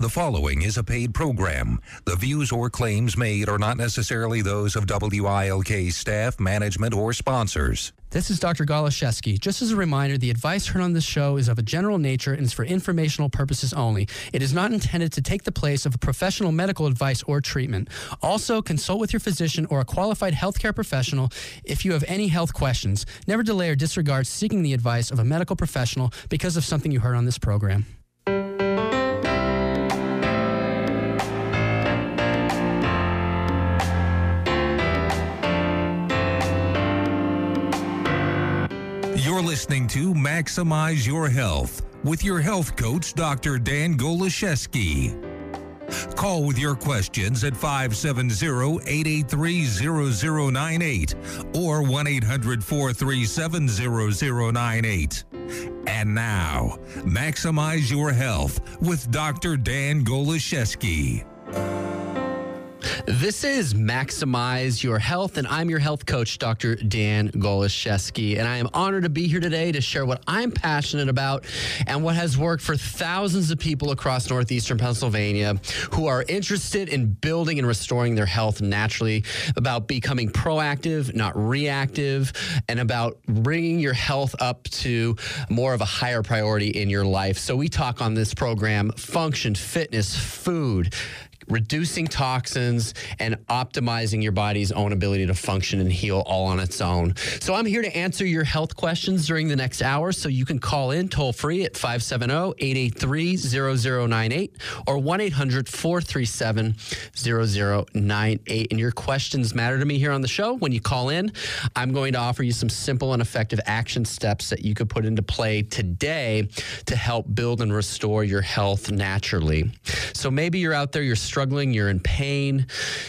The following is a paid program. The views or claims made are not necessarily those of WILK staff, management, or sponsors. This is Dr. Goloszewski. Just as a reminder, the advice heard on this show is of a general nature and is for informational purposes only. It is not intended to take the place of professional medical advice or treatment. Also, consult with your physician or a qualified healthcare professional if you have any health questions. Never delay or disregard seeking the advice of a medical professional because of something you heard on this program. You're listening to Maximize Your Health with your health coach, Dr. Dan Goloszewski. Call with your questions at 570-883-0098 or 1-800-437-0098. And now, Maximize Your Health with Dr. Dan Goloszewski. This is Maximize Your Health, and I'm your health coach, Dr. Dan Goloszewski. And I am honored to be here today to share what I'm passionate about and what has worked for thousands of people across northeastern Pennsylvania who are interested in building and restoring their health naturally, about becoming proactive, not reactive, and about bringing your health up to more of a higher priority in your life. So we talk on this program function, fitness, food reducing toxins and optimizing your body's own ability to function and heal all on its own. So I'm here to answer your health questions during the next hour. So you can call in toll free at 570 883 0098 or 1 800 437 0098. And your questions matter to me here on the show. When you call in, I'm going to offer you some simple and effective action steps that you could put into play today to help build and restore your health naturally. So maybe you're out there, you're struggling, you're in pain,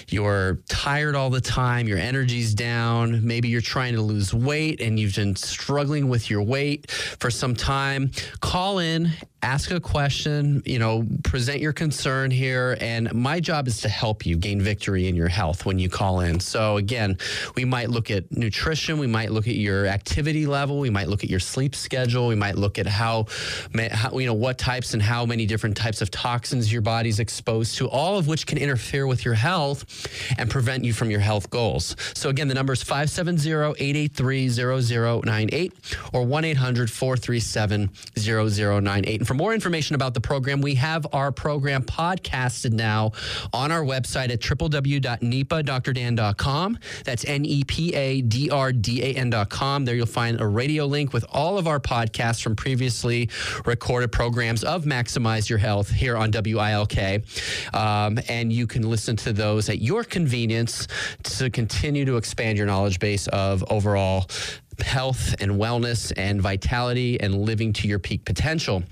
you're tired all the time, your energy's down, maybe you're trying to lose weight and you've been struggling with your weight for some time, call in ask a question, you know, present your concern here. And my job is to help you gain victory in your health when you call in. So, again, we might look at nutrition, we might look at your activity level, we might look at your sleep schedule, we might look at how, how you know, what types and how many different types of toxins your body's exposed to, all of which can interfere with your health and prevent you from your health goals. So, again, the number is 570 883 0098 or 1 800 437 0098 And for more information about the program, we have our program podcasted now on our website at www.nepadrdan.com. That's N E P A D R D A N.com. There you'll find a radio link with all of our podcasts from previously recorded programs of Maximize Your Health here on WILK. Uh, Um, and you can listen to those at your convenience to continue to expand your knowledge base of overall health and wellness and vitality and living to your peak potential.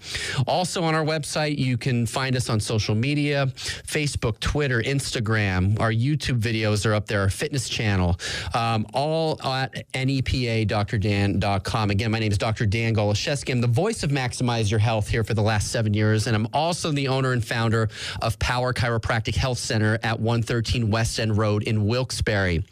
Also on our website, you can find us on social media Facebook, Twitter, Instagram. Our YouTube videos are up there, our fitness channel, um, all at nepadrdan.com. Again, my name is Dr. Dan Goloszewski. I'm the voice of Maximize Your Health here for the last seven years, and I'm also the owner and founder of Power Chiropractic Health Center at 113 West End Road in Wilkes-Barre.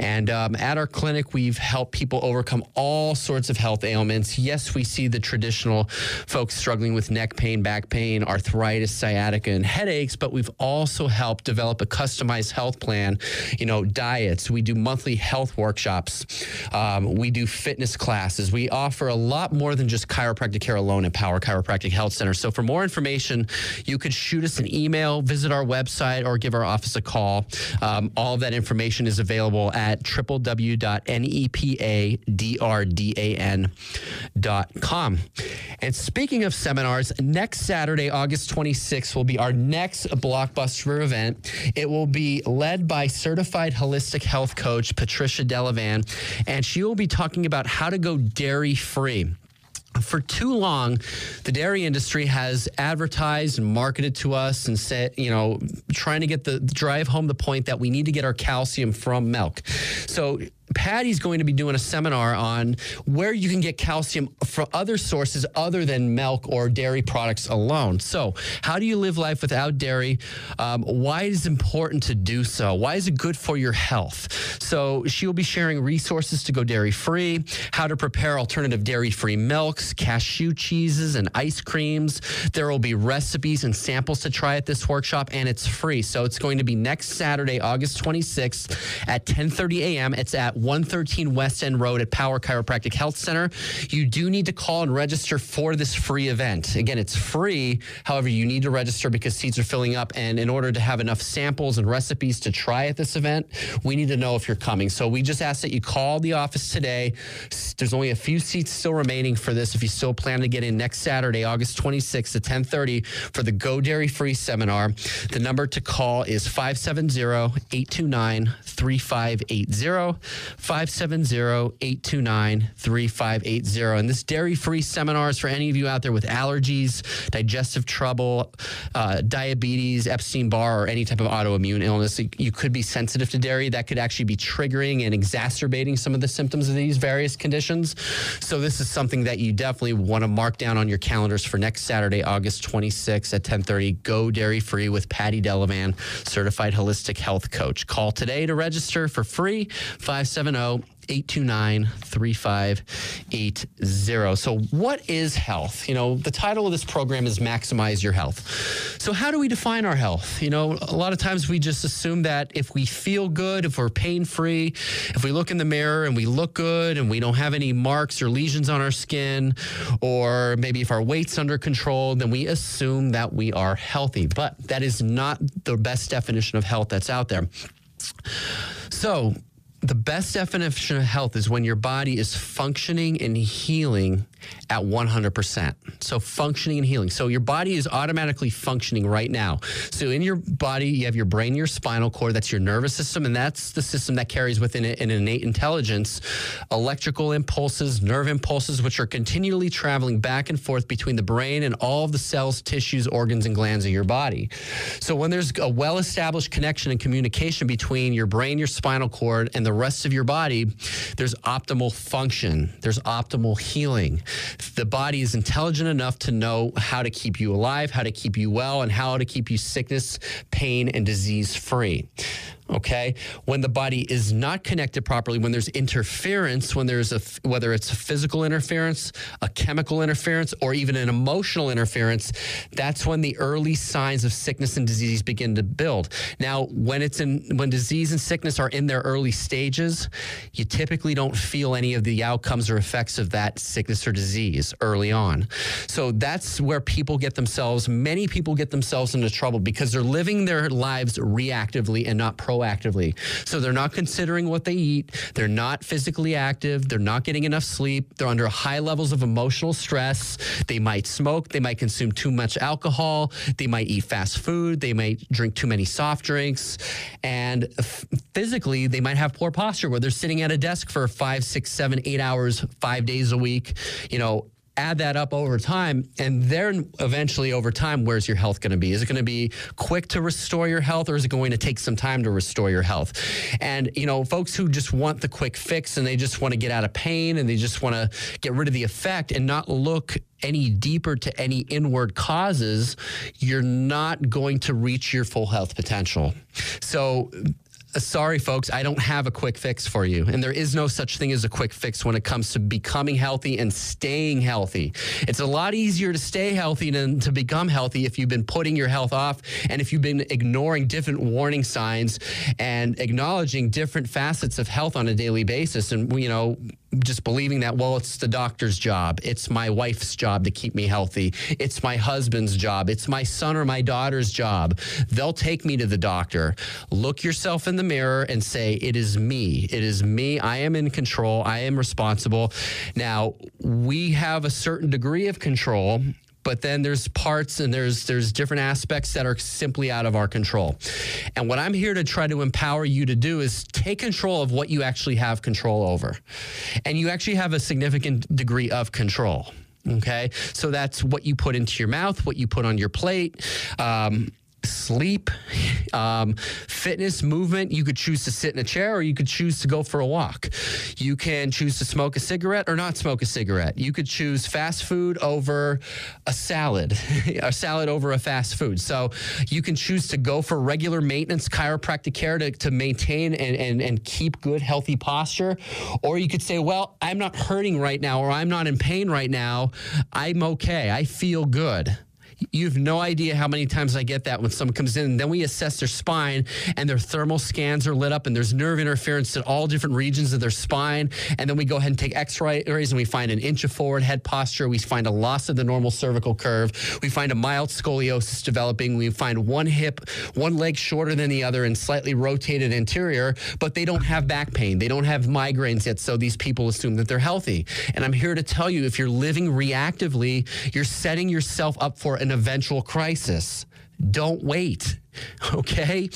And um, at our clinic, we've helped people overcome all sorts of health ailments. Yes, we see the traditional folks struggling with neck pain, back pain, arthritis, sciatica, and headaches, but we've also helped develop a customized health plan, you know, diets. We do monthly health workshops. Um, we do fitness classes. We offer a lot more than just chiropractic care alone at Power Chiropractic Health Center. So for more information, you could shoot us an email, visit our website, or give our office a call. Um, all of that information is available at www.nepadrdan.com D-R-D-A-N dot com. And speaking of seminars, next Saturday, August 26th, will be our next blockbuster event. It will be led by certified holistic health coach Patricia Delavan, and she will be talking about how to go dairy free for too long, the dairy industry has advertised and marketed to us and said, you know, trying to get the drive home the point that we need to get our calcium from milk. So Patty's going to be doing a seminar on where you can get calcium from other sources other than milk or dairy products alone. So, how do you live life without dairy? Um, why is it important to do so? Why is it good for your health? So, she will be sharing resources to go dairy free, how to prepare alternative dairy free milks, cashew cheeses, and ice creams. There will be recipes and samples to try at this workshop, and it's free. So, it's going to be next Saturday, August 26th at 10:30 a.m. It's at 113 West End Road at Power Chiropractic Health Center. You do need to call and register for this free event. Again, it's free. However, you need to register because seats are filling up. And in order to have enough samples and recipes to try at this event, we need to know if you're coming. So we just ask that you call the office today. There's only a few seats still remaining for this. If you still plan to get in next Saturday, August 26th at 1030 for the Go Dairy Free seminar, the number to call is 570 829 3580. 570-829-3580. And this dairy-free seminar is for any of you out there with allergies, digestive trouble, uh, diabetes, Epstein-Barr, or any type of autoimmune illness. You could be sensitive to dairy. That could actually be triggering and exacerbating some of the symptoms of these various conditions. So this is something that you definitely want to mark down on your calendars for next Saturday, August 26th at 1030. Go dairy-free with Patty Delavan, certified holistic health coach. Call today to register for free. 570 829 3580. So, what is health? You know, the title of this program is Maximize Your Health. So, how do we define our health? You know, a lot of times we just assume that if we feel good, if we're pain free, if we look in the mirror and we look good and we don't have any marks or lesions on our skin, or maybe if our weight's under control, then we assume that we are healthy. But that is not the best definition of health that's out there. So, the best definition of health is when your body is functioning and healing at 100%. So functioning and healing. So your body is automatically functioning right now. So in your body, you have your brain, your spinal cord, that's your nervous system, and that's the system that carries within it an innate intelligence, electrical impulses, nerve impulses, which are continually traveling back and forth between the brain and all of the cells, tissues, organs, and glands of your body. So when there's a well-established connection and communication between your brain, your spinal cord, and the rest of your body, there's optimal function, there's optimal healing. The body is intelligent enough to know how to keep you alive, how to keep you well, and how to keep you sickness, pain, and disease free okay? When the body is not connected properly when there's interference when there's a whether it's a physical interference a chemical interference or even an emotional interference that's when the early signs of sickness and disease begin to build. Now when it's in when disease and sickness are in their early stages you typically don't feel any of the outcomes or effects of that sickness or disease early on. So that's where people get themselves many people get themselves into trouble because they're living their lives reactively and not proactively proactively. So they're not considering what they eat. They're not physically active. They're not getting enough sleep. They're under high levels of emotional stress. They might smoke. They might consume too much alcohol. They might eat fast food. They might drink too many soft drinks. And f- physically, they might have poor posture where they're sitting at a desk for five, six, seven, eight hours, five days a week, you know, add that up over time and then eventually over time where's your health going to be? Is it going to be quick to restore your health or is it going to take some time to restore your health? And you know folks who just want the quick fix and they just want to get out of pain and they just want to get rid of the effect and not look any deeper to any inward causes you're not going to reach your full health potential. So Uh, sorry, folks, I don't have a quick fix for you. And there is no such thing as a quick fix when it comes to becoming healthy and staying healthy. It's a lot easier to stay healthy than to become healthy if you've been putting your health off and if you've been ignoring different warning signs and acknowledging different facets of health on a daily basis. And, you know, just believing that, well, it's the doctor's job. It's my wife's job to keep me healthy. It's my husband's job. It's my son or my daughter's job. They'll take me to the doctor. Look yourself in the mirror and say, it is me. It is me. I am in control. I am responsible. Now, we have a certain degree of control but then there's parts and there's there's different aspects that are simply out of our control. And what I'm here to try to empower you to do is take control of what you actually have control over. And you actually have a significant degree of control. Okay. So that's what you put into your mouth, what you put on your plate. Um, sleep, um, fitness, movement. You could choose to sit in a chair or you could choose to go for a walk. You can choose to smoke a cigarette or not smoke a cigarette. You could choose fast food over a salad, a salad over a fast food. So you can choose to go for regular maintenance chiropractic care to, to maintain and, and, and keep good, healthy posture. Or you could say, well, I'm not hurting right now or I'm not in pain right now. I'm okay. I feel good. You have no idea how many times I get that when someone comes in and then we assess their spine and their thermal scans are lit up and there's nerve interference in all different regions of their spine. And then we go ahead and take x-rays and we find an inch of forward head posture. We find a loss of the normal cervical curve. We find a mild scoliosis developing. We find one hip, one leg shorter than the other and slightly rotated anterior, but they don't have back pain. They don't have migraines yet. So these people assume that they're healthy. And I'm here to tell you, if you're living reactively, you're setting yourself up for an eventual crisis. Don't wait. Okay?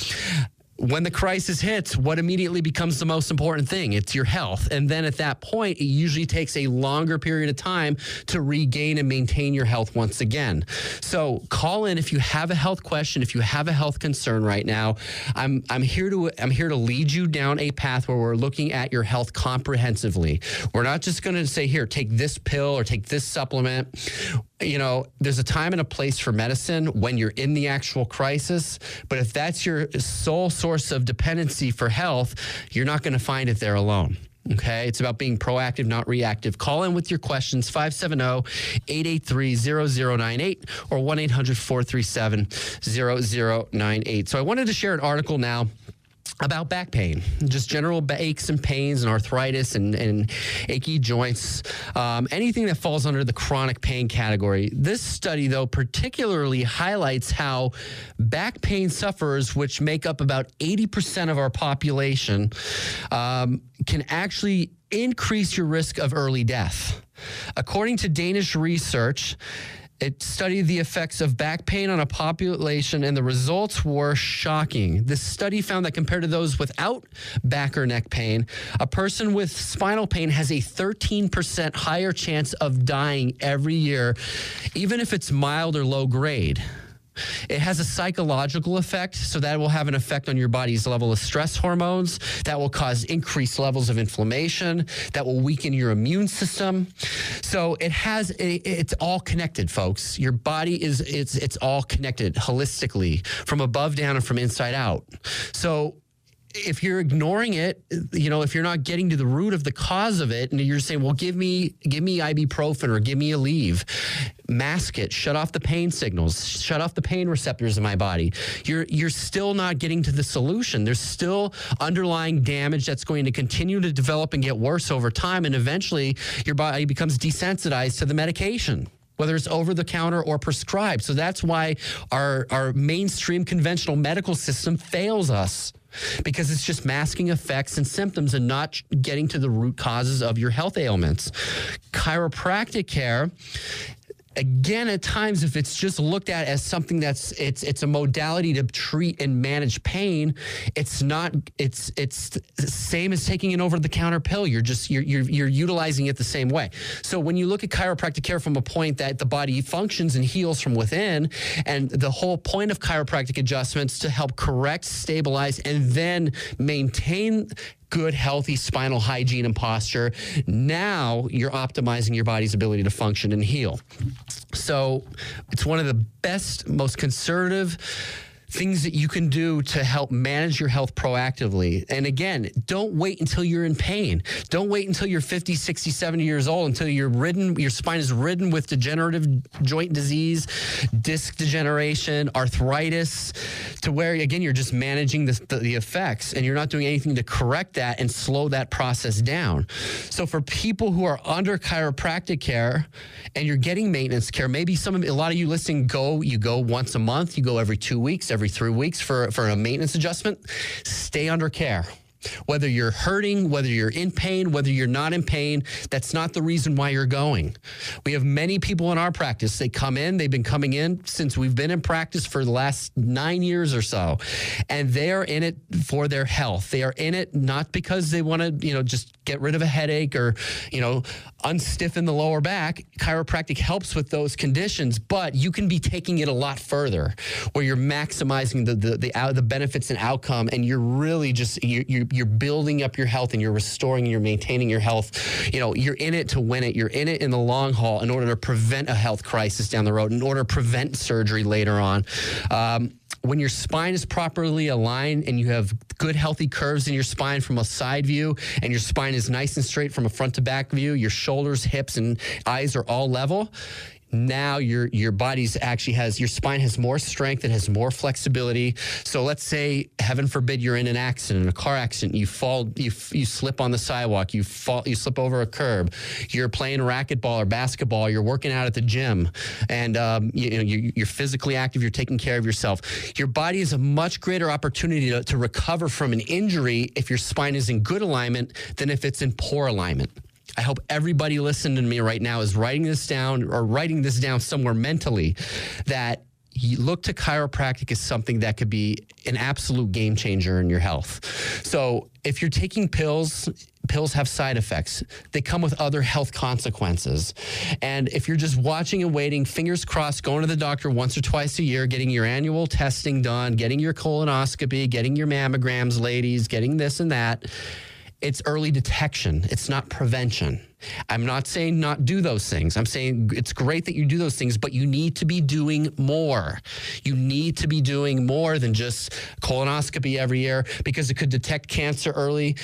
when the crisis hits, what immediately becomes the most important thing? It's your health. And then at that point, it usually takes a longer period of time to regain and maintain your health once again. So call in if you have a health question, if you have a health concern right now. I'm I'm here to I'm here to lead you down a path where we're looking at your health comprehensively. We're not just going to say here, take this pill or take this supplement you know, there's a time and a place for medicine when you're in the actual crisis. But if that's your sole source of dependency for health, you're not going to find it there alone. Okay. It's about being proactive, not reactive. Call in with your questions 570 883 0098 or 1 800 437 0098. So I wanted to share an article now about back pain, just general aches and pains and arthritis and, and achy joints, um, anything that falls under the chronic pain category. This study, though, particularly highlights how back pain sufferers, which make up about 80% of our population, um, can actually increase your risk of early death. According to Danish research, it studied the effects of back pain on a population, and the results were shocking. This study found that compared to those without back or neck pain, a person with spinal pain has a 13% higher chance of dying every year, even if it's mild or low grade. It has a psychological effect, so that will have an effect on your body's level of stress hormones. That will cause increased levels of inflammation. That will weaken your immune system. So it has a, it's all connected, folks. Your body is it's it's all connected holistically from above down and from inside out. So if you're ignoring it, you know, if you're not getting to the root of the cause of it, and you're saying, "Well, give me, give me ibuprofen or give me Aleve, mask it, shut off the pain signals, shut off the pain receptors in my body. You're you're still not getting to the solution. There's still underlying damage that's going to continue to develop and get worse over time, and eventually your body becomes desensitized to the medication whether it's over the counter or prescribed. So that's why our, our mainstream conventional medical system fails us because it's just masking effects and symptoms and not getting to the root causes of your health ailments. Chiropractic care again at times if it's just looked at as something that's it's it's a modality to treat and manage pain it's not it's it's same as taking an over the counter pill. You're just you're, you're you're utilizing it the same way. So when you look at chiropractic care from a point that the body functions and heals from within and the whole point of chiropractic adjustments to help correct stabilize and then maintain good, healthy spinal hygiene and posture. Now you're optimizing your body's ability to function and heal. So it's one of the best, most conservative things that you can do to help manage your health proactively. And again, don't wait until you're in pain. Don't wait until you're 50, 60, 70 years old until you're ridden, your spine is ridden with degenerative joint disease, disc degeneration, arthritis, to where, again, you're just managing the, the, the effects and you're not doing anything to correct that and slow that process down. So for people who are under chiropractic care and you're getting maintenance care, maybe some of a lot of you listening go, you go once a month, you go every two weeks, every three weeks for, for a maintenance adjustment, stay under care. Whether you're hurting, whether you're in pain, whether you're not in pain, that's not the reason why you're going. We have many people in our practice. They come in, they've been coming in since we've been in practice for the last nine years or so, and they are in it for their health. They are in it not because they want to, you know, just get rid of a headache or, you know, unstiffen the lower back. Chiropractic helps with those conditions, but you can be taking it a lot further where you're maximizing the the the, uh, the benefits and outcome, and you're really just you you you're building up your health and you're restoring and you're maintaining your health. You know, you're in it to win it. You're in it in the long haul in order to prevent a health crisis down the road, in order to prevent surgery later on. Um, when your spine is properly aligned and you have good healthy curves in your spine from a side view and your spine is nice and straight from a front to back view your shoulders hips and eyes are all level now your your body's actually has your spine has more strength and has more flexibility. So let's say heaven forbid you're in an accident a car accident you fall you you slip on the sidewalk you fall you slip over a curb you're playing racquetball or basketball you're working out at the gym and um, you, you, know you, you're physically active you're taking care of yourself. Your body has a much greater opportunity to, to recover from an injury if your spine is in good alignment than if it's in poor alignment I hope everybody listening to me right now is writing this down or writing this down somewhere mentally that you look to chiropractic as something that could be an absolute game changer in your health. So, if you're taking pills, pills have side effects. They come with other health consequences. And if you're just watching and waiting, fingers crossed, going to the doctor once or twice a year, getting your annual testing done, getting your colonoscopy, getting your mammograms, ladies, getting this and that, it's early detection, it's not prevention. I'm not saying not do those things. I'm saying it's great that you do those things, but you need to be doing more. You need to be doing more than just colonoscopy every year because it could detect cancer early.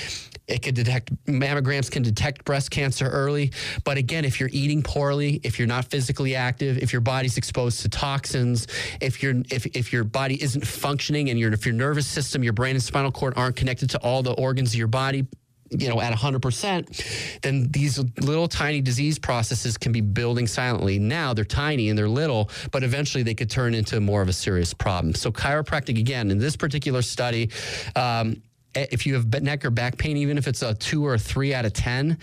It could detect mammograms can detect breast cancer early. But again, if you're eating poorly, if you're not physically active, if your body's exposed to toxins, if your if, if your body isn't functioning and if your nervous system, your brain and spinal cord aren't connected to all the organs of your body you know, at 100%, then these little tiny disease processes can be building silently. Now they're tiny and they're little, but eventually they could turn into more of a serious problem. So, chiropractic, again, in this particular study, um, Eh, if you have neck or back pain, even if it's a two or a three out of 10,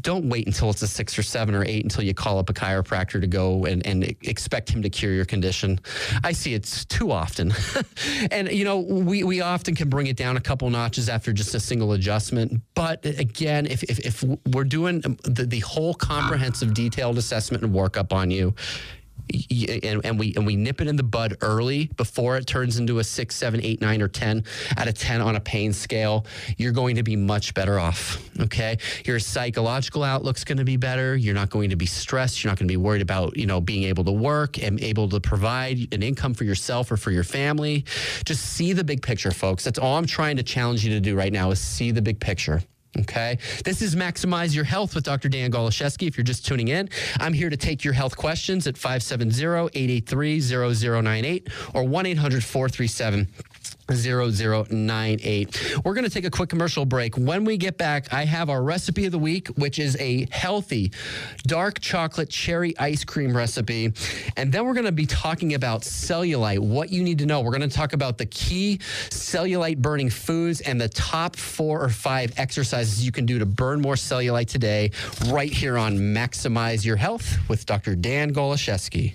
don't wait until it's a six or seven or eight until you call up a chiropractor to go and, and expect him to cure your condition. I see it's too often. and, you know, we, we often can bring it down a couple notches after just a single adjustment. But eh, again, if, if, if we're doing um, the, the whole comprehensive detailed assessment and workup on you, and, and, we and we nip it in the bud early before it turns into a six, seven, eight, nine, or ten out of ten on a pain scale, you're going to be much better off. Okay, your psychological outlook's going to be better. You're not going to be stressed. You're not going to be worried about you know being able to work and able to provide an income for yourself or for your family. Just see the big picture, folks. That's all I'm trying to challenge you to do right now is see the big picture. Okay. This is Maximize Your Health with Dr. Dan Goloszewski. If you're just tuning in, I'm here to take your health questions at 570 883 0098 or 1 800 437 0098. We're going to take a quick commercial break. When we get back, I have our recipe of the week, which is a healthy dark chocolate cherry ice cream recipe. And then we're going to be talking about cellulite, what you need to know. We're going to talk about the key cellulite burning foods and the top four or five exercises you can do to burn more cellulite today, right here on Maximize Your Health with Dr. Dan Goloszewski.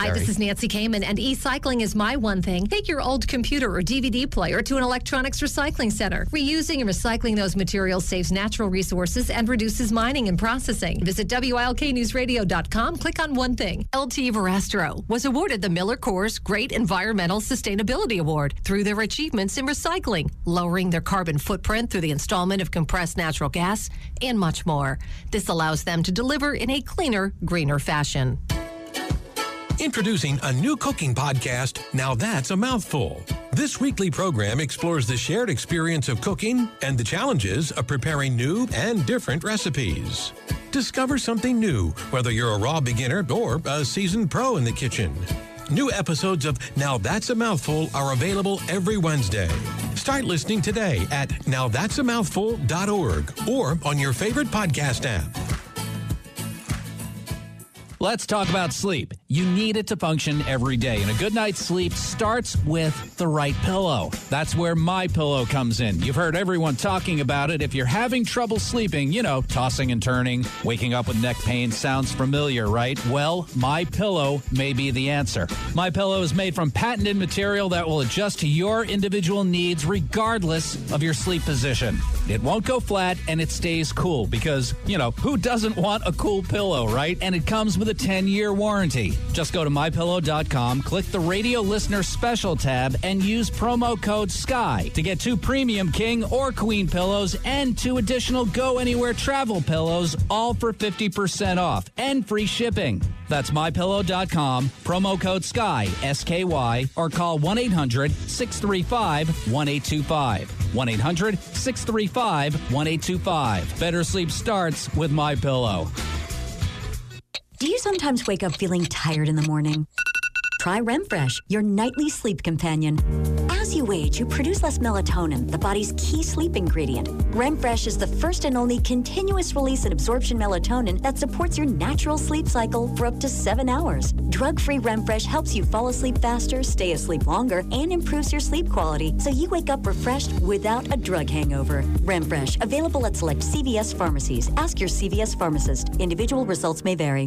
Hi, this is Nancy Kamen, and e-cycling is my one thing. Take your old computer or DVD player to an electronics recycling center. Reusing and recycling those materials saves natural resources and reduces mining and processing. Visit WILKNewsRadio.com, click on one thing. LT Verrastro was awarded the Miller Coors Great Environmental Sustainability Award through their achievements in recycling, lowering their carbon footprint through the installment of compressed natural gas, and much more. This allows them to deliver in a cleaner, greener fashion. Introducing a new cooking podcast, Now That's a Mouthful. This weekly program explores the shared experience of cooking and the challenges of preparing new and different recipes. Discover something new, whether you're a raw beginner or a seasoned pro in the kitchen. New episodes of Now That's a Mouthful are available every Wednesday. Start listening today at nowthat'samouthful.org or on your favorite podcast app. Let's talk about sleep. You need it to function every day, and a good night's sleep starts with the right pillow. That's where my pillow comes in. You've heard everyone talking about it. If you're having trouble sleeping, you know, tossing and turning, waking up with neck pain sounds familiar, right? Well, my pillow may be the answer. My pillow is made from patented material that will adjust to your individual needs regardless of your sleep position. It won't go flat and it stays cool because, you know, who doesn't want a cool pillow, right? And it comes with a 10 year warranty. Just go to mypillow.com, click the radio listener special tab, and use promo code SKY to get two premium king or queen pillows and two additional go anywhere travel pillows, all for 50% off and free shipping. That's mypillow.com, promo code SKY, S K Y, or call 1 800 635 1825. 1 800 635 1825. Better sleep starts with My Pillow. Do you sometimes wake up feeling tired in the morning? Try RemFresh, your nightly sleep companion. As you age, you produce less melatonin, the body's key sleep ingredient. RemFresh is the first and only continuous release and absorption melatonin that supports your natural sleep cycle for up to seven hours. Drug free RemFresh helps you fall asleep faster, stay asleep longer, and improves your sleep quality so you wake up refreshed without a drug hangover. RemFresh, available at select CVS pharmacies. Ask your CVS pharmacist. Individual results may vary.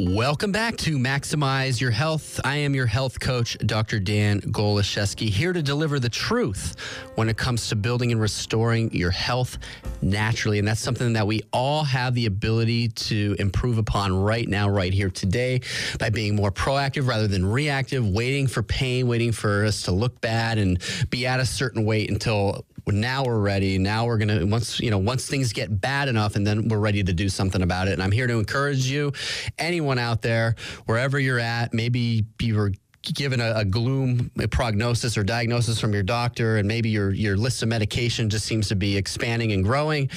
Welcome back to Maximize Your Health. I am your health coach, Dr. Dan Goloszewski, here to deliver the truth when it comes to building and restoring your health naturally. And that's something that we all have the ability to improve upon right now, right here today, by being more proactive rather than reactive, waiting for pain, waiting for us to look bad and be at a certain weight until now we're ready. Now we're gonna once you know once things get bad enough, and then we're ready to do something about it. And I'm here to encourage you, anyone out there, wherever you're at, maybe you were given a, a, gloom a prognosis or diagnosis from your doctor and maybe your your list of medication just seems to be expanding and growing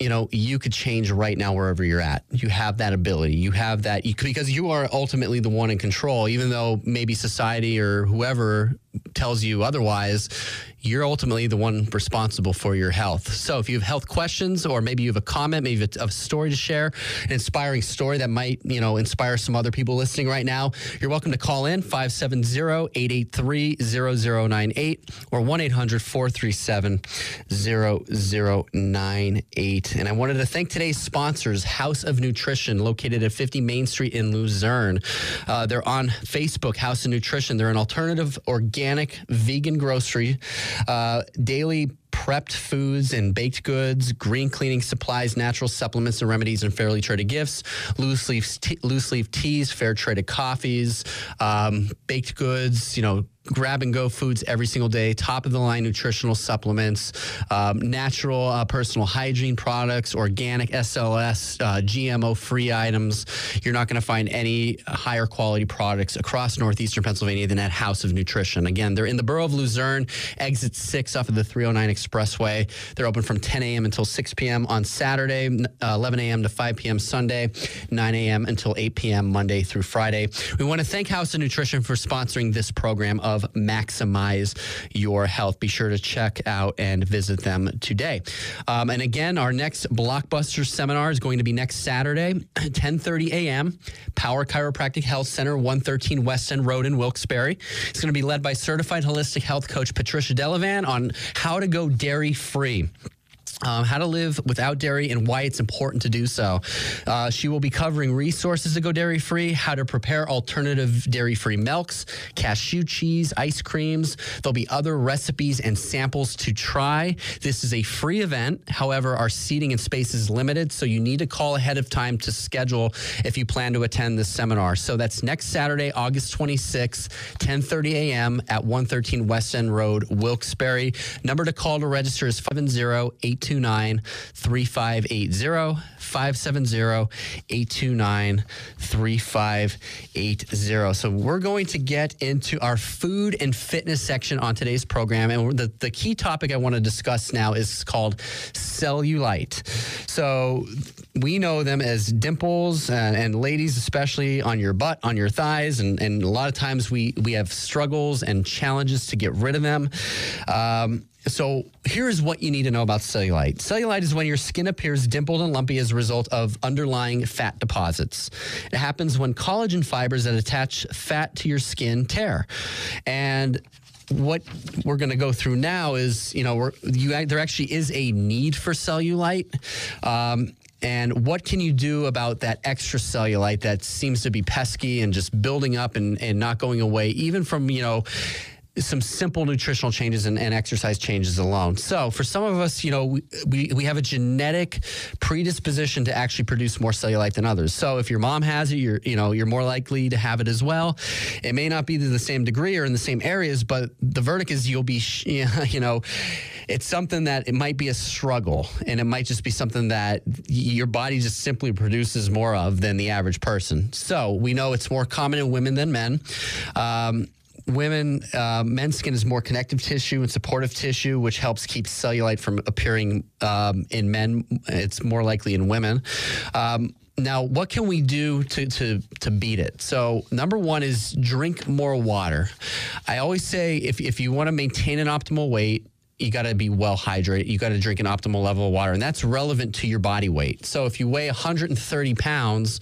you know you could change right now wherever you're at you have that ability you have that you, because you are ultimately the one in control even though maybe society or whoever tells you otherwise you're ultimately the one responsible for your health. So if you have health questions or maybe you have a comment, maybe a, story to share, an inspiring story that might, you know, inspire some other people listening right now, you're welcome to call in 570-883-0098 or 1-800-437-0098. And I wanted to thank today's sponsors, House of Nutrition, located at 50 Main Street in Luzerne. Uh, they're on Facebook, House of Nutrition. They're an alternative organic vegan grocery uh, daily prepped foods and baked goods, green cleaning supplies, natural supplements and remedies, and fairly traded gifts, loose leaf, loose leaf teas, fair traded coffees, um, baked goods, you know, grab and go foods every single day, top of the line nutritional supplements, um, natural uh, personal hygiene products, organic SLS, uh, GMO free items. You're not going to find any higher quality products across northeastern Pennsylvania than at House of Nutrition. Again, they're in the borough of Luzerne, exit 6 off of the 309 Expressway. They're open from 10 a.m. until 6 p.m. on Saturday, uh, 11 a.m. to 5 p.m. Sunday, 9 a.m. until 8 p.m. Monday through Friday. We want to thank House of Nutrition for sponsoring this program of maximize your health. Be sure to check out and visit them today. Um, and again, our next blockbuster seminar is going to be next Saturday, 10:30 a.m. Power Chiropractic Health Center, 113 West End Road in Wilkes-Barre. It's going to be led by certified holistic health coach Patricia Delavan on how to go dairy free. Um, how to live without dairy and why it's important to do so. Uh, she will be covering resources to go dairy free, how to prepare alternative dairy free milks, cashew cheese, ice creams. There'll be other recipes and samples to try. This is a free event. However, our seating and space is limited, so you need to call ahead of time to schedule if you plan to attend this seminar. So that's next Saturday, August 26, 10:30 a.m. at 113 West End Road, Wilkes-Barre. Number to call to register is 508 829 3580. 570 829 3580. So, we're going to get into our food and fitness section on today's program. And the, the key topic I want to discuss now is called cellulite. So, we know them as dimples and, and ladies, especially on your butt, on your thighs. And, and a lot of times we, we have struggles and challenges to get rid of them. Um, so here's what you need to know about cellulite. Cellulite is when your skin appears dimpled and lumpy as a result of underlying fat deposits. It happens when collagen fibers that attach fat to your skin tear. And what we're going to go through now is, you know, you, there actually is a need for cellulite. Um, and what can you do about that extra cellulite that seems to be pesky and just building up and, and not going away, even from, you know, some simple nutritional changes and, and, exercise changes alone. So for some of us, you know, we, we, have a genetic predisposition to actually produce more cellulite than others. So if your mom has it, you're, you know, you're more likely to have it as well. It may not be to the same degree or in the same areas, but the verdict is you'll be, you know, it's something that it might be a struggle and it might just be something that your body just simply produces more of than the average person. So we know it's more common in women than men. Um, women, uh, men's skin is more connective tissue and supportive tissue, which helps keep cellulite from appearing um, in men. It's more likely in women. Um, now, what can we do to, to, to beat it? So, number one is drink more water. I always say if, if you want to maintain an optimal weight, you got to be well hydrated. You got to drink an optimal level of water, and that's relevant to your body weight. So, if you weigh 130 pounds,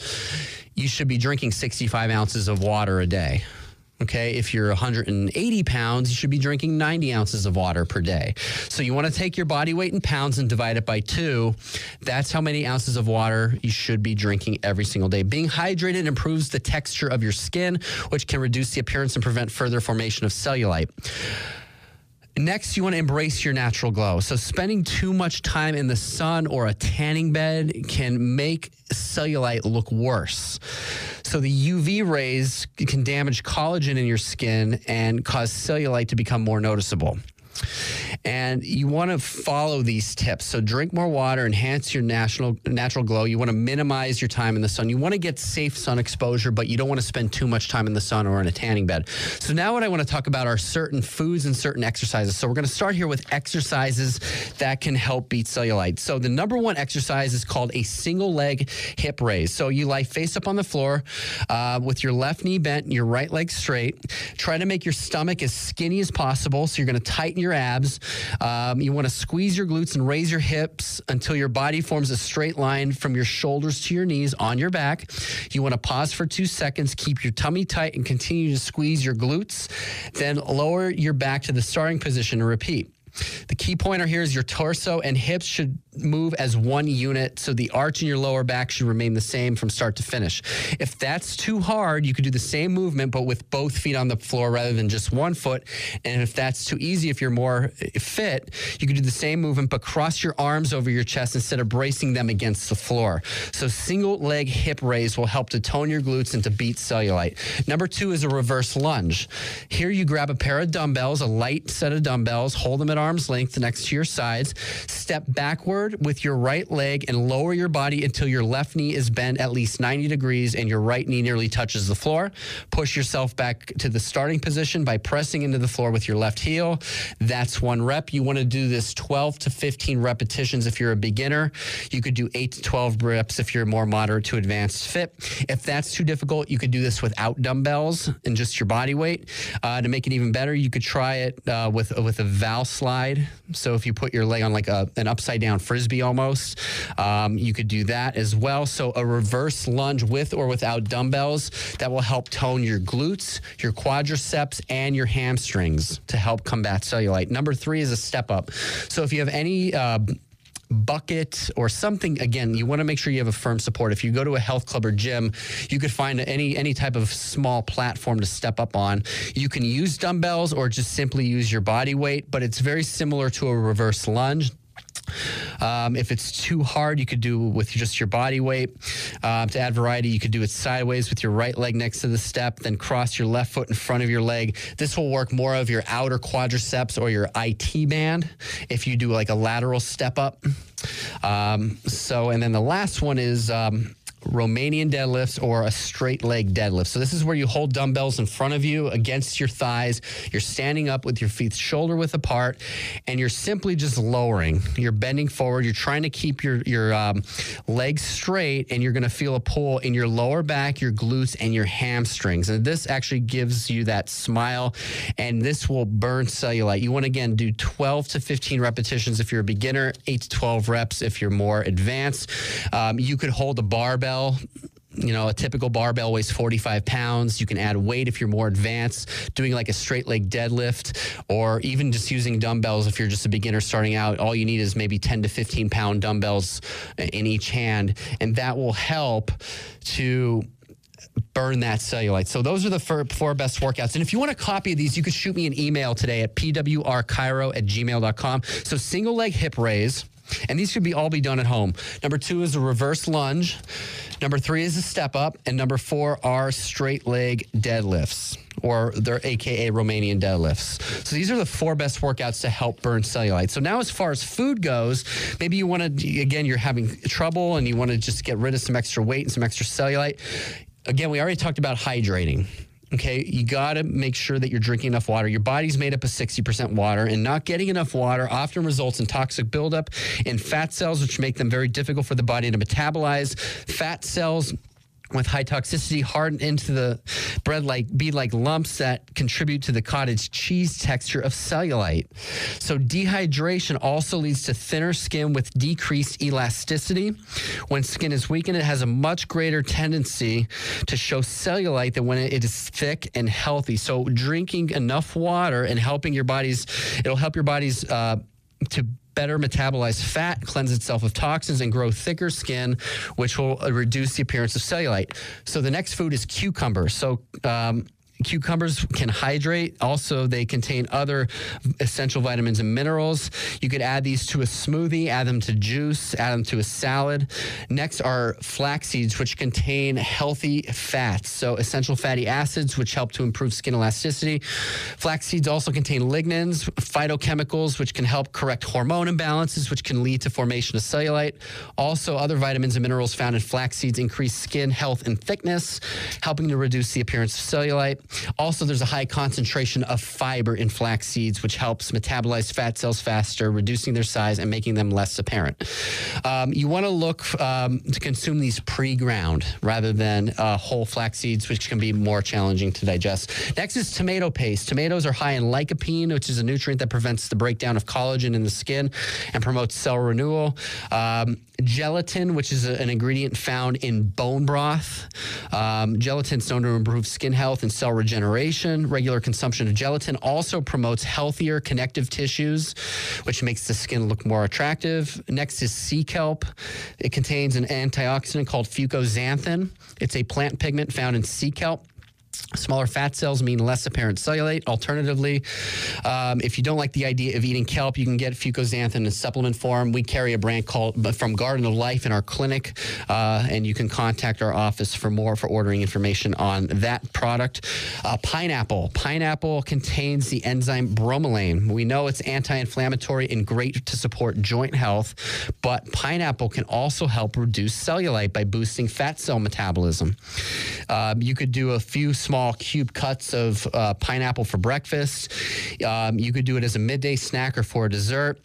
you should be drinking 65 ounces of water a day. Okay, if you're 180 pounds, you should be drinking 90 ounces of water per day. So you want to take your body weight in pounds and divide it by two. That's how many ounces of water you should be drinking every single day. Being hydrated improves the texture of your skin, which can reduce the appearance and prevent further formation of cellulite. Next, you want to embrace your natural glow. So, spending too much time in the sun or a tanning bed can make cellulite look worse. So, the UV rays can damage collagen in your skin and cause cellulite to become more noticeable. And you want to follow these tips. So drink more water, enhance your natural natural glow. You want to minimize your time in the sun. You want to get safe sun exposure, but you don't want to spend too much time in the sun or in a tanning bed. So now what I want to talk about are certain foods and certain exercises. So we're going to start here with exercises that can help beat cellulite. So the number one exercise is called a single leg hip raise. So you lie face up on the floor uh, with your left knee bent, and your right leg straight. Try to make your stomach as skinny as possible. So you're going to tighten your abs. Um, you want to squeeze your glutes and raise your hips until your body forms a straight line from your shoulders to your knees on your back. You want to pause for two seconds, keep your tummy tight, and continue to squeeze your glutes. Then lower your back to the starting position and repeat. The key pointer here is your torso and hips should move as one unit, so the arch in your lower back should remain the same from start to finish. If that's too hard, you could do the same movement, but with both feet on the floor rather than just one foot. And if that's too easy, if you're more eh, fit, you could do the same movement, but cross your arms over your chest instead of bracing them against the floor. So single leg hip raise will help to tone your glutes and to beat cellulite. Number two is a reverse lunge. Here you grab a pair of dumbbells, a light set of dumbbells, hold them at arm's length next to your sides, step backward with your right leg and lower your body until your left knee is bent at least 90 degrees and your right knee nearly touches the floor. Push yourself back to the starting position by pressing into the floor with your left heel. That's one rep. You want to do this 12 to 15 repetitions if you're a beginner. You could do 8 to 12 reps if you're more moderate to advanced fit. If that's too difficult, you could do this without dumbbells and just your body weight. Uh, to make it even better, you could try it uh, with with a Valslide. So if you put your leg on like a, an upside down frisbee almost, um, you could do that as well. So a reverse lunge with or without dumbbells that will help tone your glutes, your quadriceps, and your hamstrings to help combat cellulite. Number three is a step up. So if you have any uh, bucket or something. Again you want to make sure you have a firm support. If you go to a health club or gym you could find any any type of small platform to step up on. You can use dumbbells or just simply use your body weight but it's very similar to a reverse lunge um, if it's too hard, you could do with just your body weight. Um, to add variety, you could do it sideways with your right leg next to the step, then cross your left foot in front of your leg. This will work more of your outer quadriceps or your IT band if you do like a lateral step up. Um, so, and then the last one is um, Romanian deadlifts or a straight leg deadlift. So this is where you hold dumbbells in front of you against your thighs. You're standing up with your feet shoulder width apart, and you're simply just lowering. You're bending forward. You're trying to keep your your um, legs straight, and you're going to feel a pull in your lower back, your glutes, and your hamstrings. And this actually gives you that smile, and this will burn cellulite. You want to again do 12 to 15 repetitions if you're a beginner, 8 to 12 reps if you're more advanced. Um, you could hold a barbell you know, a typical barbell weighs 45 pounds. You can add weight if you're more advanced, doing like a straight leg deadlift, or even just using dumbbells if you're just a beginner starting out. All you need is maybe 10 to 15 pound dumbbells in each hand, and that will help to burn that cellulite. So those are the four best workouts. And if you want a copy of these, you could shoot me an email today at pwrchiro at gmail.com. So single leg hip raise. And these could be all be done at home. Number two is a reverse lunge. Number three is a step up. And number four are straight leg deadlifts or they're AKA Romanian deadlifts. So these are the four best workouts to help burn cellulite. So now as far as food goes, maybe you want to, again, you're having trouble and you want to just get rid of some extra weight and some extra cellulite. Again, we already talked about hydrating. Okay, you got to make sure that you're drinking enough water. Your body's made up of 60% water, and not getting enough water often results in toxic buildup in fat cells, which make them very difficult for the body to metabolize. Fat cells with high toxicity harden into the bread like be like lumps that contribute to the cottage cheese texture of cellulite. So dehydration also leads to thinner skin with decreased elasticity. When skin is weakened, it has a much greater tendency to show cellulite than when it is thick and healthy. So drinking enough water and helping your body's it'll help your body's uh, to better metabolize fat, cleanse itself of toxins, and grow thicker skin, which will reduce the appearance of cellulite. So the next food is cucumber. So um, cucumbers can hydrate. Also, they contain other essential vitamins and minerals. You could add these to a smoothie, add them to juice, add them to a salad. Next are flax seeds, which contain healthy fats. So, essential fatty acids, which help to improve skin elasticity. Flax seeds also contain lignans, phytochemicals, which can help correct hormone imbalances, which can lead to formation of cellulite. Also, other vitamins and minerals found in flax seeds increase skin health and thickness, helping to reduce the appearance of cellulite. Also, there's a high concentration of fiber in flax seeds, which helps metabolize fat cells faster, reducing their size and making them less apparent. Um, you want to look um, to consume these pre ground rather than uh, whole flax seeds, which can be more challenging to digest. Next is tomato paste. Tomatoes are high in lycopene, which is a nutrient that prevents the breakdown of collagen in the skin and promotes cell renewal. Um, gelatin, which is a, an ingredient found in bone broth. Um, gelatin is known to improve skin health and cell regeneration. Regular consumption of gelatin also promotes healthier connective tissues, which makes the skin look more attractive. Next is sea kelp. It contains an antioxidant called fucoxanthin. It's a plant pigment found in sea kelp. Smaller fat cells mean less apparent cellulite. Alternatively, um, if you don't like the idea of eating kelp, you can get fucoxanthin in supplement form. We carry a brand called from Garden of Life in our clinic, uh, and you can contact our office for more for ordering information on that product. Uh, pineapple. Pineapple contains the enzyme bromelain. We know it's anti-inflammatory and great to support joint health, but pineapple can also help reduce cellulite by boosting fat cell metabolism. Um, you could do a few small cube cuts of uh, pineapple for breakfast. Um, you could do it as a midday snack or for a dessert.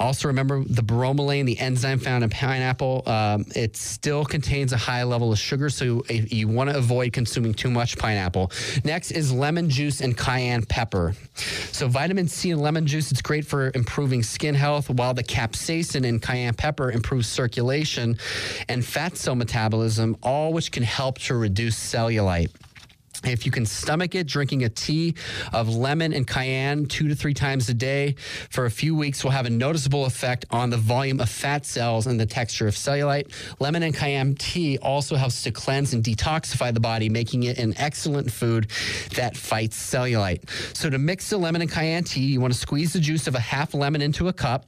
Also, remember the bromelain, the enzyme found in pineapple, um, it still contains a high level of sugar, so you want to avoid consuming too much pineapple. Next is lemon juice and cayenne pepper. So, vitamin C in lemon juice, it's great for improving skin health, while the capsaicin in cayenne pepper improves circulation and fat cell metabolism, all which can help to reduce cellulite. If you can stomach it, drinking a tea of lemon and cayenne two to three times a day for a few weeks will have a noticeable effect on the volume of fat cells and the texture of cellulite. Lemon and cayenne tea also helps to cleanse and detoxify the body, making it an excellent food that fights cellulite. So, to mix the lemon and cayenne tea, you want to squeeze the juice of a half lemon into a cup,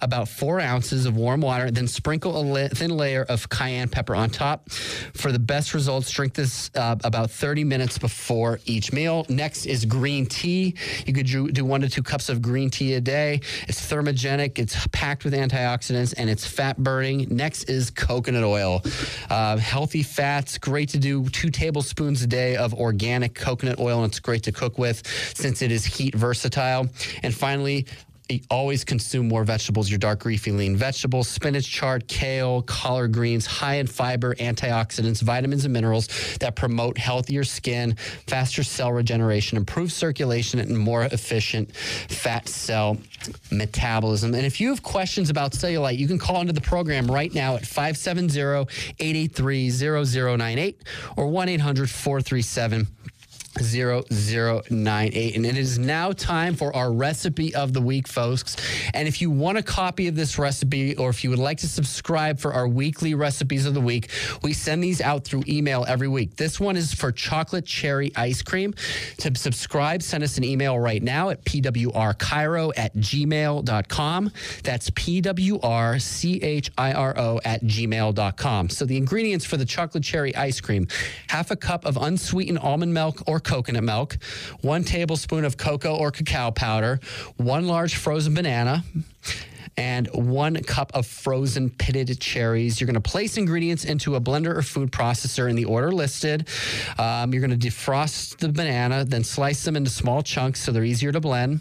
about four ounces of warm water, then sprinkle a thin layer of cayenne pepper on top. For the best results, drink this uh, about 30 minutes before each meal. Next is green tea. You could do one to two cups of green tea a day. It's thermogenic, it's packed with antioxidants, and it's fat burning. Next is coconut oil. Uh, healthy fats, great to do two tablespoons a day of organic coconut oil, and it's great to cook with since it is heat versatile. And finally, always consume more vegetables, your dark leafy lean vegetables, spinach, chard, kale, collard greens, high in fiber, antioxidants, vitamins, and minerals that promote healthier skin, faster cell regeneration, improved circulation, and more efficient fat cell metabolism. And if you have questions about cellulite, you can call into the program right now at 570 883 0098 or 1 800 437 0098. And it is now time for our recipe of the week, folks. And if you want a copy of this recipe or if you would like to subscribe for our weekly recipes of the week, we send these out through email every week. This one is for chocolate cherry ice cream. To subscribe, send us an email right now at pwrchiro at gmail.com. That's pwrchiro at gmail.com. So the ingredients for the chocolate cherry ice cream half a cup of unsweetened almond milk or coconut milk, one tablespoon of cocoa or cacao powder, one large frozen banana and one cup of frozen pitted cherries. You're going to place ingredients into a blender or food processor in the order listed. Um, you're going to defrost the banana, then slice them into small chunks so they're easier to blend.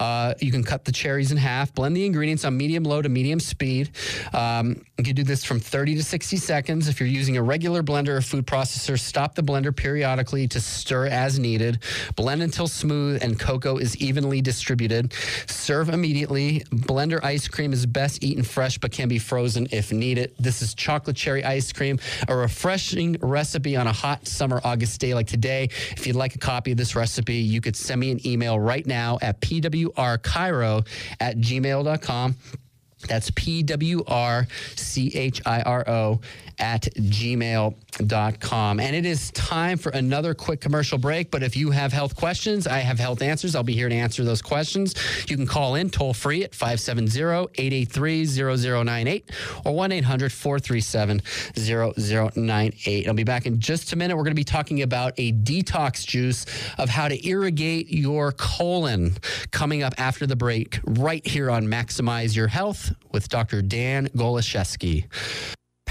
Uh, you can cut the cherries in half. Blend the ingredients on medium low to medium speed. Um, you can do this from 30 to 60 seconds. If you're using a regular blender or food processor, stop the blender periodically to stir as needed. Blend until smooth and cocoa is evenly distributed. Serve immediately. Blender ice cream is best eaten fresh but can be frozen if needed. This is chocolate cherry ice cream, a refreshing recipe on a hot summer August day like today. If you'd like a copy of this recipe, you could send me an email right now at pwrchiro at gmail.com. That's P W R C H I R O at gmail.com. And it is time for another quick commercial break. But if you have health questions, I have health answers. I'll be here to answer those questions. You can call in toll free at 570 883 0098 or 1 800 437 0098. I'll be back in just a minute. We're going to be talking about a detox juice of how to irrigate your colon coming up after the break, right here on Maximize Your Health with Dr. Dan Goloszewski.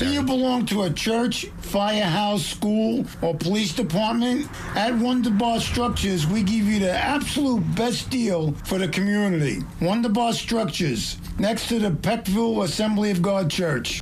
Do you belong to a church, firehouse, school, or police department? At Wonderbar Structures, we give you the absolute best deal for the community. Wonderbar Structures, next to the Peckville Assembly of God Church.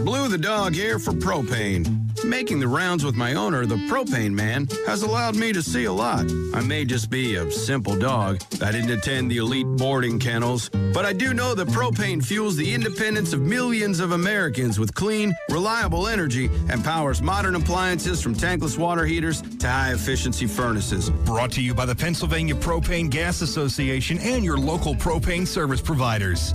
Blue the dog here for propane. Making the rounds with my owner, the propane man, has allowed me to see a lot. I may just be a simple dog. I didn't attend the elite boarding kennels, but I do know that propane fuels the independence of millions of Americans with clean, reliable energy and powers modern appliances from tankless water heaters to high efficiency furnaces. Brought to you by the Pennsylvania Propane Gas Association and your local propane service providers.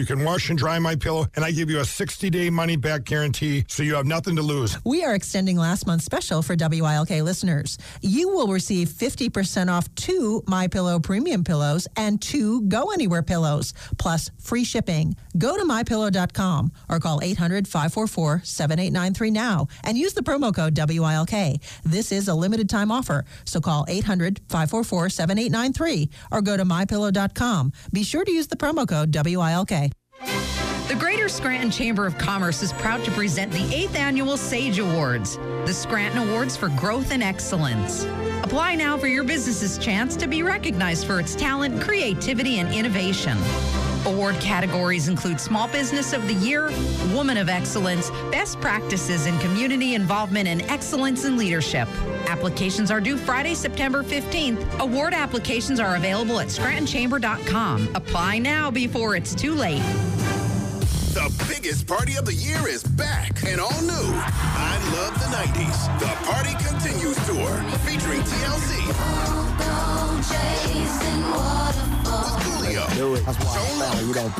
You can wash and dry my pillow, and I give you a 60-day money-back guarantee, so you have nothing to lose. We are extending last month's special for WILK listeners. You will receive 50% off two My Pillow premium pillows and two Go Anywhere pillows, plus free shipping. Go to mypillow.com or call 800-544-7893 now and use the promo code WILK. This is a limited time offer, so call 800-544-7893 or go to mypillow.com. Be sure to use the promo code WILK. The Greater Scranton Chamber of Commerce is proud to present the 8th annual SAGE Awards, the Scranton Awards for Growth and Excellence. Apply now for your business's chance to be recognized for its talent, creativity, and innovation. Award categories include Small Business of the Year, Woman of Excellence, Best Practices in Community Involvement, and Excellence in Leadership. Applications are due Friday, September 15th. Award applications are available at scrantonchamber.com. Apply now before it's too late. The biggest party of the year is back and all new. I love the 90s. The Party Continues Tour featuring TLC. With Coolio, Solo,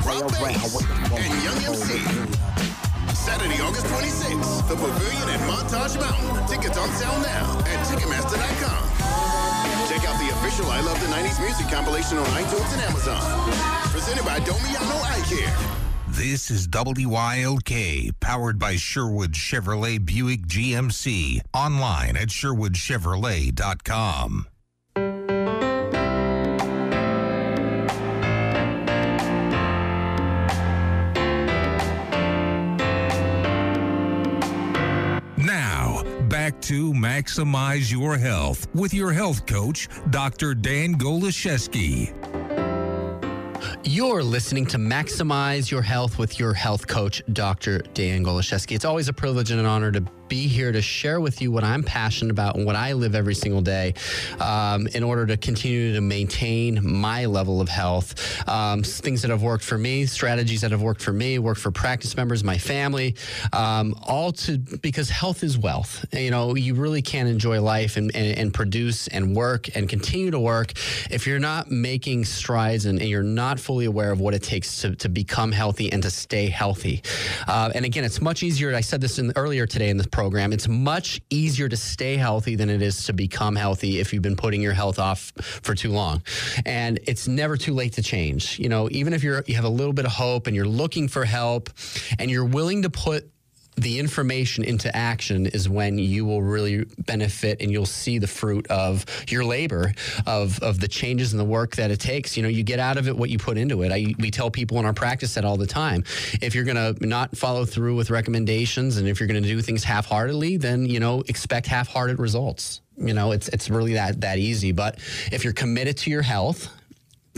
Rob Base, and Young MC. Saturday, August 26th, the Pavilion at Montage Mountain. Tickets on sale now at Ticketmaster.com. Check out the official I Love the 90s music compilation on iTunes and Amazon. Presented by Domiano Eye Care. This is WILK, powered by Sherwood Chevrolet Buick GMC. Online at sherwoodchevrolet.com. back to Maximize Your Health with your health coach, Dr. Dan Goloszewski. You're listening to Maximize Your Health with your health coach, Dr. Dan Goloszewski. It's always a privilege and an honor to be here to share with you what I'm passionate about and what I live every single day um, in order to continue to maintain my level of health. Um, things that have worked for me, strategies that have worked for me, worked for practice members, my family, um, all to because health is wealth. You know, you really can't enjoy life and, and, and produce and work and continue to work if you're not making strides and, and you're not fully aware of what it takes to, to become healthy and to stay healthy. Uh, and again, it's much easier. I said this in, earlier today in this program. It's much easier to stay healthy than it is to become healthy if you've been putting your health off for too long. And it's never too late to change. You know, even if you're you have a little bit of hope and you're looking for help and you're willing to put the information into action is when you will really benefit and you'll see the fruit of your labor of of the changes and the work that it takes. You know you get out of it what you put into it. I, we tell people in our practice that all the time. If you're going to not follow through with recommendations and if you're going to do things half-heartedly then you know expect half-hearted results. You know it's it's really that that easy. But if you're committed to your health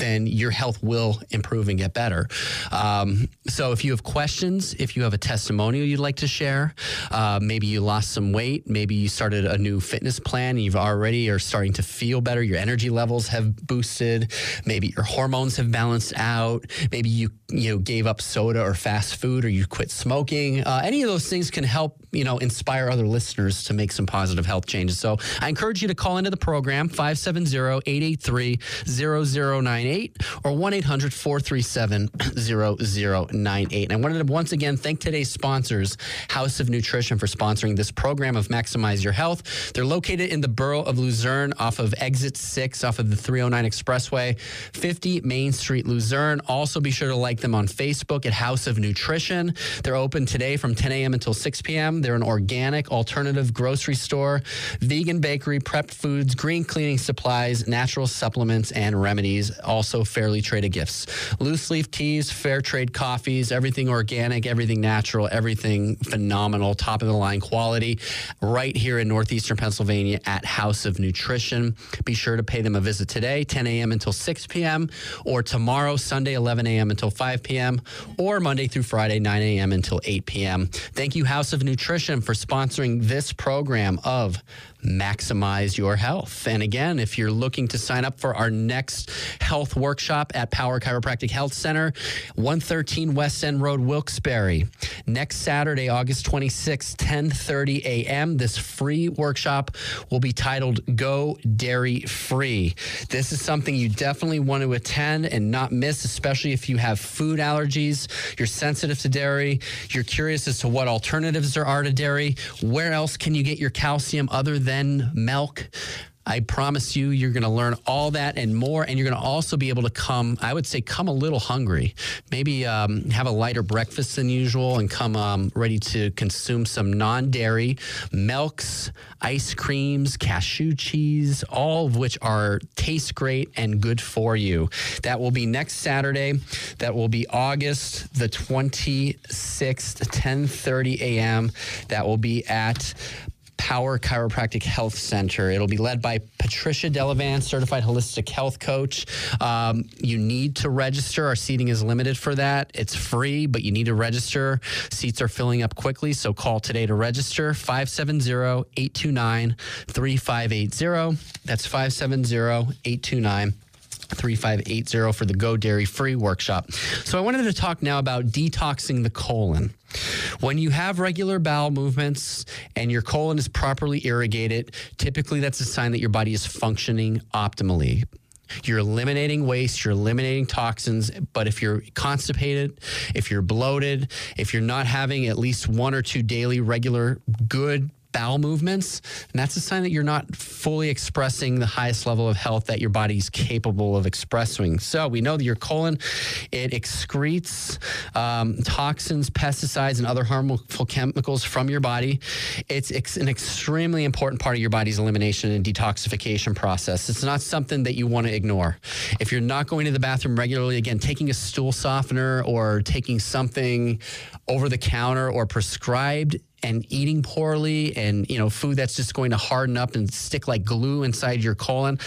then your health will improve and get better. Um, so if you have questions, if you have a testimonial you'd like to share, uh, maybe you lost some weight, maybe you started a new fitness plan and you've already are starting to feel better, your energy levels have boosted, maybe your hormones have balanced out, maybe you you know gave up soda or fast food or you quit smoking. Uh, any of those things can help you know inspire other listeners to make some positive health changes. So I encourage you to call into the program 570-883-0098 or 1-800-437-0098. And I wanted to once again thank today's sponsors, House of Nutrition, for sponsoring this program of Maximize Your Health. They're located in the borough of Luzerne off of exit 6 off of the 309 Expressway, 50 Main Street, Luzerne. Also be sure to like them on Facebook at House of Nutrition. They're open today from 10 a.m. until 6 p.m. They're an organic alternative grocery store, vegan bakery, prepped foods, green cleaning supplies, natural supplements, and remedies. Also fairly traded gifts. Loose leaf teas, fair trade coffees, everything organic, everything natural, everything phenomenal, top of the line quality, right here in northeastern Pennsylvania at House of Nutrition. Be sure to pay them a visit today, 10 a.m. until 6 p.m., or tomorrow, Sunday, 11 a.m. until 5 p.m., or Monday through Friday, 9 a.m. until 8 p.m. Thank you, House of Nutrition, for sponsoring this program of maximize your health. And again, if you're looking to sign up for our next health workshop at Power Chiropractic Health Center, 113 West End Road, Wilkes-Barre, next Saturday, August 26, 10:30 a.m. This free workshop will be titled Go Dairy Free. This is something you definitely want to attend and not miss, especially if you have food allergies, you're sensitive to dairy, you're curious as to what alternatives there are to dairy, where else can you get your calcium other than milk? I promise you, you're going to learn all that and more. And you're going to also be able to come, I would say, come a little hungry. Maybe um, have a lighter breakfast than usual and come um, ready to consume some non dairy milks, ice creams, cashew cheese, all of which are taste great and good for you. That will be next Saturday. That will be August the 26th, 10:30 a.m. That will be at Power Chiropractic Health Center. It'll be led by Patricia Delavan, certified holistic health coach. Um, you need to register. Our seating is limited for that. It's free, but you need to register. Seats are filling up quickly, so call today to register 570 829 3580. That's 570 829 3580 for the Go Dairy Free workshop. So I wanted to talk now about detoxing the colon. When you have regular bowel movements and your colon is properly irrigated, typically that's a sign that your body is functioning optimally. You're eliminating waste, you're eliminating toxins. But if you're constipated, if you're bloated, if you're not having at least one or two daily regular good bowel movements, and that's a sign that you're not fully expressing the highest level of health that your body's capable of expressing. So we know that your colon it excretes um, toxins, pesticides, and other harmful chemicals from your body. It's ex- an extremely important part of your body's elimination and detoxification process. It's not something that you want to ignore. If you're not going to the bathroom regularly, again, taking a stool softener or taking something over the counter or prescribed and eating poorly and you know food that's just going to harden up and stick like glue inside your colon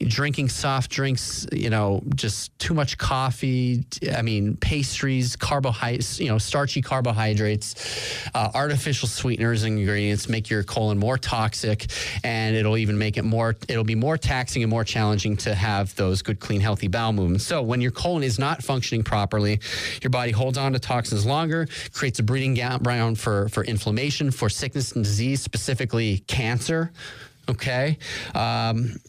drinking soft drinks, you know, just too much coffee. I mean, pastries, carbohydrates, you know, starchy carbohydrates, uh, artificial sweeteners and ingredients make your colon more toxic, and it'll even make it more. It'll be more taxing and more challenging to have those good, clean, healthy bowel movements. So when your colon is not functioning properly, your body holds on to toxins longer, creates a breeding ground for for inflammation, for sickness and disease, specifically cancer. Okay. Um,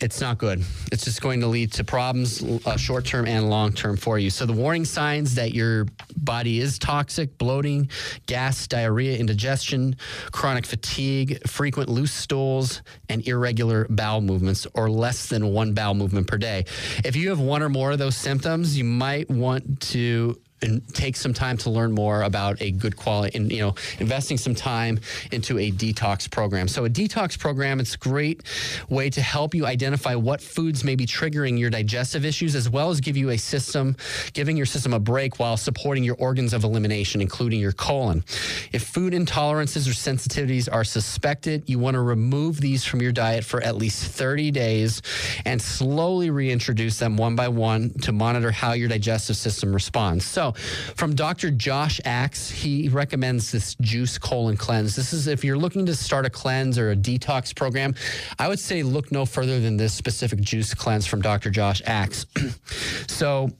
it's not good. It's just going to lead to problems, uh, short term and long term for you. So, the warning signs that your body is toxic bloating, gas, diarrhea, indigestion, chronic fatigue, frequent loose stools, and irregular bowel movements, or less than one bowel movement per day. If you have one or more of those symptoms, you might want to and take some time to learn more about a good quality and you know investing some time into a detox program. So a detox program it's a great way to help you identify what foods may be triggering your digestive issues as well as give you a system giving your system a break while supporting your organs of elimination including your colon. If food intolerances or sensitivities are suspected you want to remove these from your diet for at least 30 days and slowly reintroduce them one by one to monitor how your digestive system responds. So from Dr. Josh Axe, he recommends this juice colon cleanse. This is if you're looking to start a cleanse or a detox program, I would say look no further than this specific juice cleanse from Dr. Josh Axe. so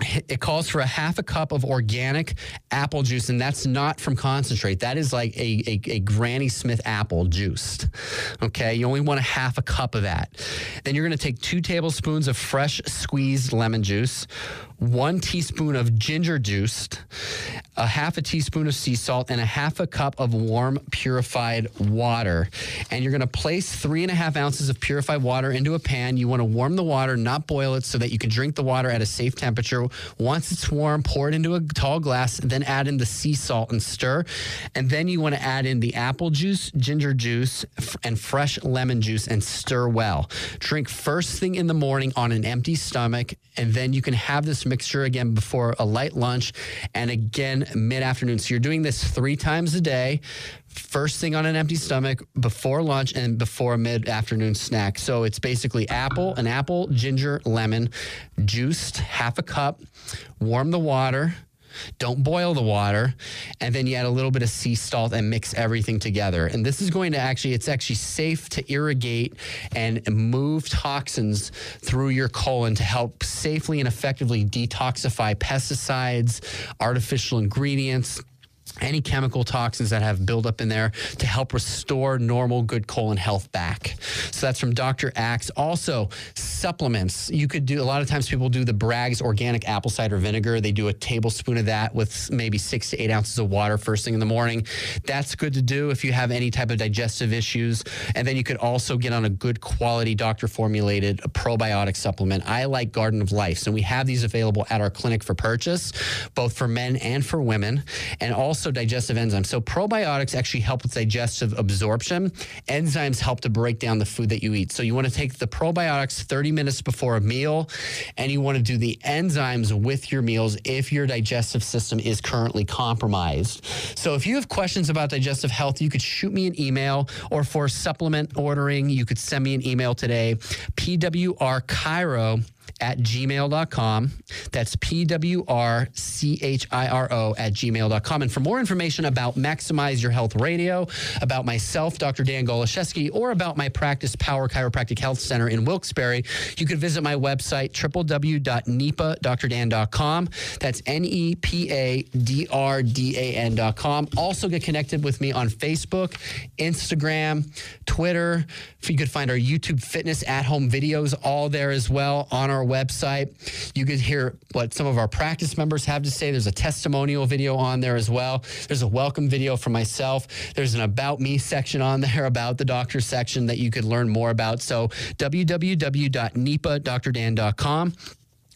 it calls for a half a cup of organic apple juice, and that's not from concentrate. That is like a, a, a, Granny Smith apple juiced. Okay, you only want a half a cup of that. Then you're going to take two tablespoons of fresh squeezed lemon juice, one teaspoon of ginger juice, a half a teaspoon of sea salt, and a half a cup of warm purified water. And you're going to place three and a half ounces of purified water into a pan. You want to warm the water, not boil it, so that you can drink the water at a safe temperature. Once it's warm, pour it into a tall glass, then add in the sea salt and stir. And then you want to add in the apple juice, ginger juice, and fresh lemon juice and stir well. Drink first thing in the morning on an empty stomach, and then you can have this mixture again before a light lunch and again mid afternoon. So you're doing this three times a day first thing on an empty stomach before lunch and before a mid afternoon snack. So it's basically apple, an apple, ginger, lemon, juiced, half a cup, warm the water, don't boil the water. And then you add a little bit of sea salt and mix everything together. And this is going to actually, it's actually safe to irrigate and move toxins through your colon to help safely and effectively detoxify pesticides, artificial ingredients any chemical toxins that have buildup in there to help restore normal good colon health back. So that's from Dr. Axe. Also, supplements. You could do a lot of times people do the Bragg's organic apple cider vinegar. They do a tablespoon of that with maybe six to eight ounces of water first thing in the morning. That's good to do if you have any type of digestive issues. And then you could also get on a good quality doctor formulated probiotic supplement. I like Garden of Life. So we have these available at our clinic for purchase, both for men and for women. And also also digestive enzymes. So probiotics actually help with digestive absorption. Enzymes help to break down the food that you eat. So you want to take the probiotics 30 minutes before a meal, and you want to do the enzymes with your meals if your digestive system is currently compromised. So if you have questions about digestive health, you could shoot me an email, or for supplement ordering, you could send me an email today, pwrchiro at gmail.com. That's P W R C H I R O at gmail.com. And for more information about Maximize Your Health Radio, about myself, Dr. Dan Goloszewski, or about my practice, Power Chiropractic Health Center in Wilkes-Barre, you can visit my website, www.nepadrdan.com. That's N E P A D R D A N.com. Also, get connected with me on Facebook, Instagram, Twitter. You could find our YouTube fitness at home videos all there as well on our website. You can hear what some of our practice members have to say. There's a testimonial video on there as well. There's a welcome video for myself. There's an about me section on there about the doctor section that you could learn more about. So www.nepadrdan.com.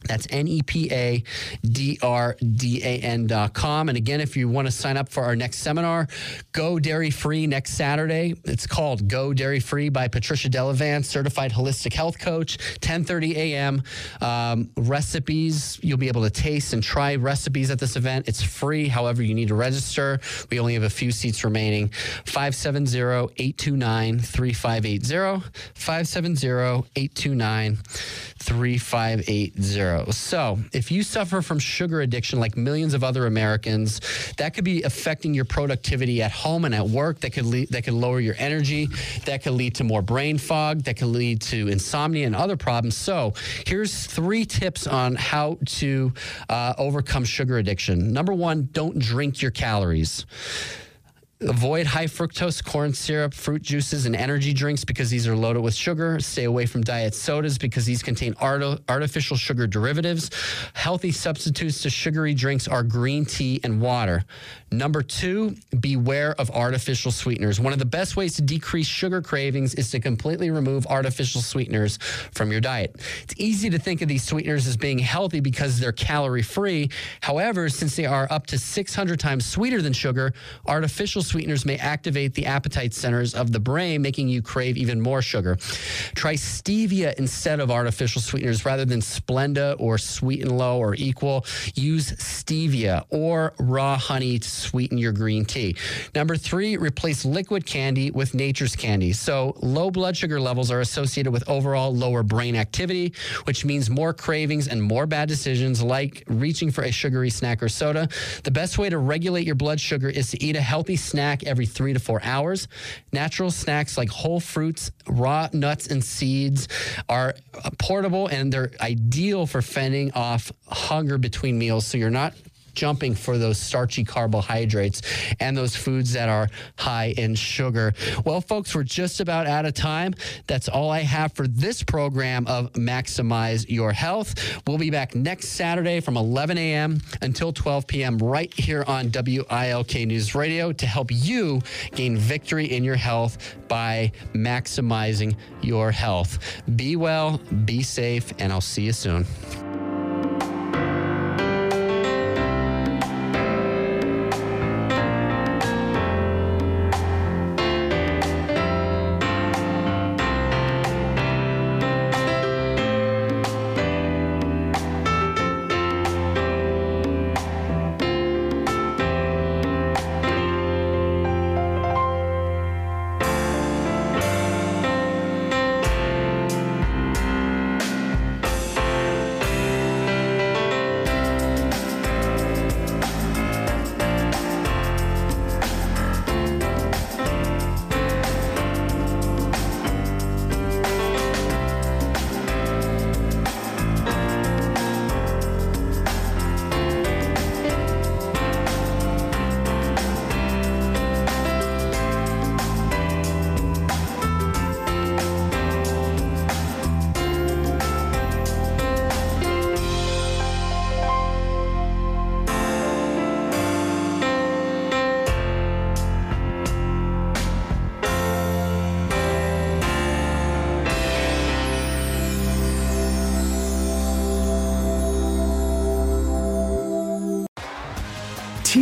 That's N E P A D R D A N dot com. And again, if you want to sign up for our next seminar, Go Dairy Free next Saturday. It's called Go Dairy Free by Patricia Delavance, certified holistic health coach, 10:30 a.m. Um, recipes you'll be able to taste and try recipes at this event. It's free. However, you need to register. We only have a few seats remaining. 570-829-3580. 570-829-3580 So, if you suffer from sugar addiction like millions of other Americans, that could be affecting your productivity at home and at work. That could lead, that could lower your energy. That could lead to more brain fog. That could lead to insomnia and other problems. So, here's three tips on how to uh, overcome sugar addiction. Number one, don't drink your calories Avoid high fructose corn syrup, fruit juices, and energy drinks because these are loaded with sugar. Stay away from diet sodas because these contain art- artificial sugar derivatives. Healthy substitutes to sugary drinks are green tea and water. Number two, beware of artificial sweeteners. One of the best ways to decrease sugar cravings is to completely remove artificial sweeteners from your diet. It's easy to think of these sweeteners as being healthy because they're calorie free. However, since they are up to 600 times sweeter than sugar, artificial sweeteners may activate the appetite centers of the brain, making you crave even more sugar. Try stevia instead of artificial sweeteners rather than Splenda or Sweet and Low or Equal. Use stevia or raw honey to sweeten your green tea. Number three, replace liquid candy with nature's candy. So, low blood sugar levels are associated with overall lower brain activity, which means more cravings and more bad decisions like reaching for a sugary snack or soda. The best way to regulate your blood sugar is to eat a healthy snack every three to four hours. Natural snacks like whole fruits, raw nuts, and seeds are uh, portable and they're ideal for fending off hunger between meals. So, you're not jumping for those starchy carbohydrates and those foods that are high in sugar. Well, folks, we're just about out of time. That's all I have for this program of Maximize Your Health. We'll be back next Saturday from 11 a.m. until 12 p.m. right here on WILK News Radio to help you gain victory in your health by maximizing your health. Be well, be safe, and I'll see you soon.